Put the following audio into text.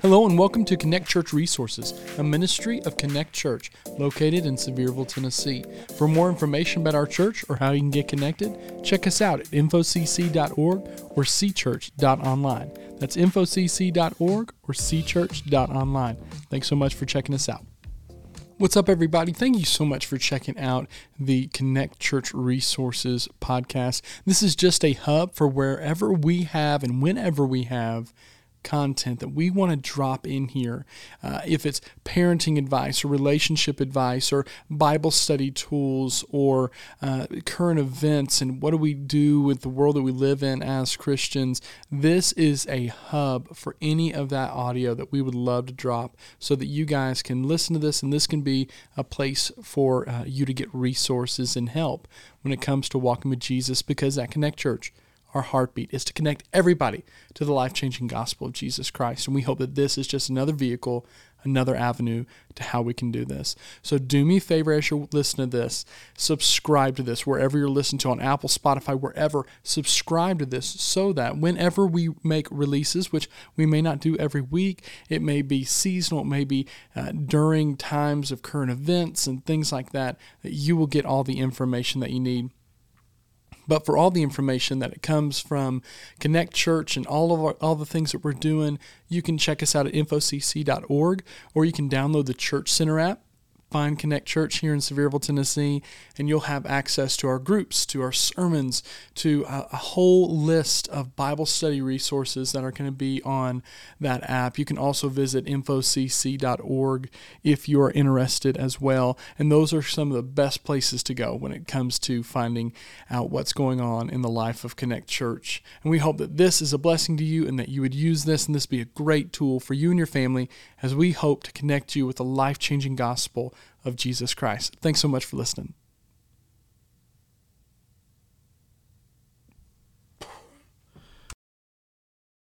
Hello and welcome to Connect Church Resources, a ministry of Connect Church located in Sevierville, Tennessee. For more information about our church or how you can get connected, check us out at infocc.org or cchurch.online. That's infocc.org or cchurch.online. Thanks so much for checking us out. What's up, everybody? Thank you so much for checking out the Connect Church Resources podcast. This is just a hub for wherever we have and whenever we have content that we want to drop in here. Uh, if it's parenting advice or relationship advice or Bible study tools or uh, current events and what do we do with the world that we live in as Christians, this is a hub for any of that audio that we would love to drop so that you guys can listen to this and this can be a place for uh, you to get resources and help when it comes to walking with Jesus because at Connect Church, our heartbeat is to connect everybody to the life changing gospel of Jesus Christ. And we hope that this is just another vehicle, another avenue to how we can do this. So do me a favor as you're listening to this, subscribe to this wherever you're listening to on Apple, Spotify, wherever. Subscribe to this so that whenever we make releases, which we may not do every week, it may be seasonal, it may be uh, during times of current events and things like that, that you will get all the information that you need but for all the information that it comes from Connect Church and all of our, all the things that we're doing, you can check us out at infocc.org or you can download the Church Center app find Connect Church here in Sevierville, Tennessee, and you'll have access to our groups, to our sermons, to a, a whole list of Bible study resources that are going to be on that app. You can also visit infocc.org if you are interested as well. And those are some of the best places to go when it comes to finding out what's going on in the life of Connect Church. And we hope that this is a blessing to you and that you would use this and this be a great tool for you and your family as we hope to connect you with the life changing gospel of Jesus Christ. Thanks so much for listening.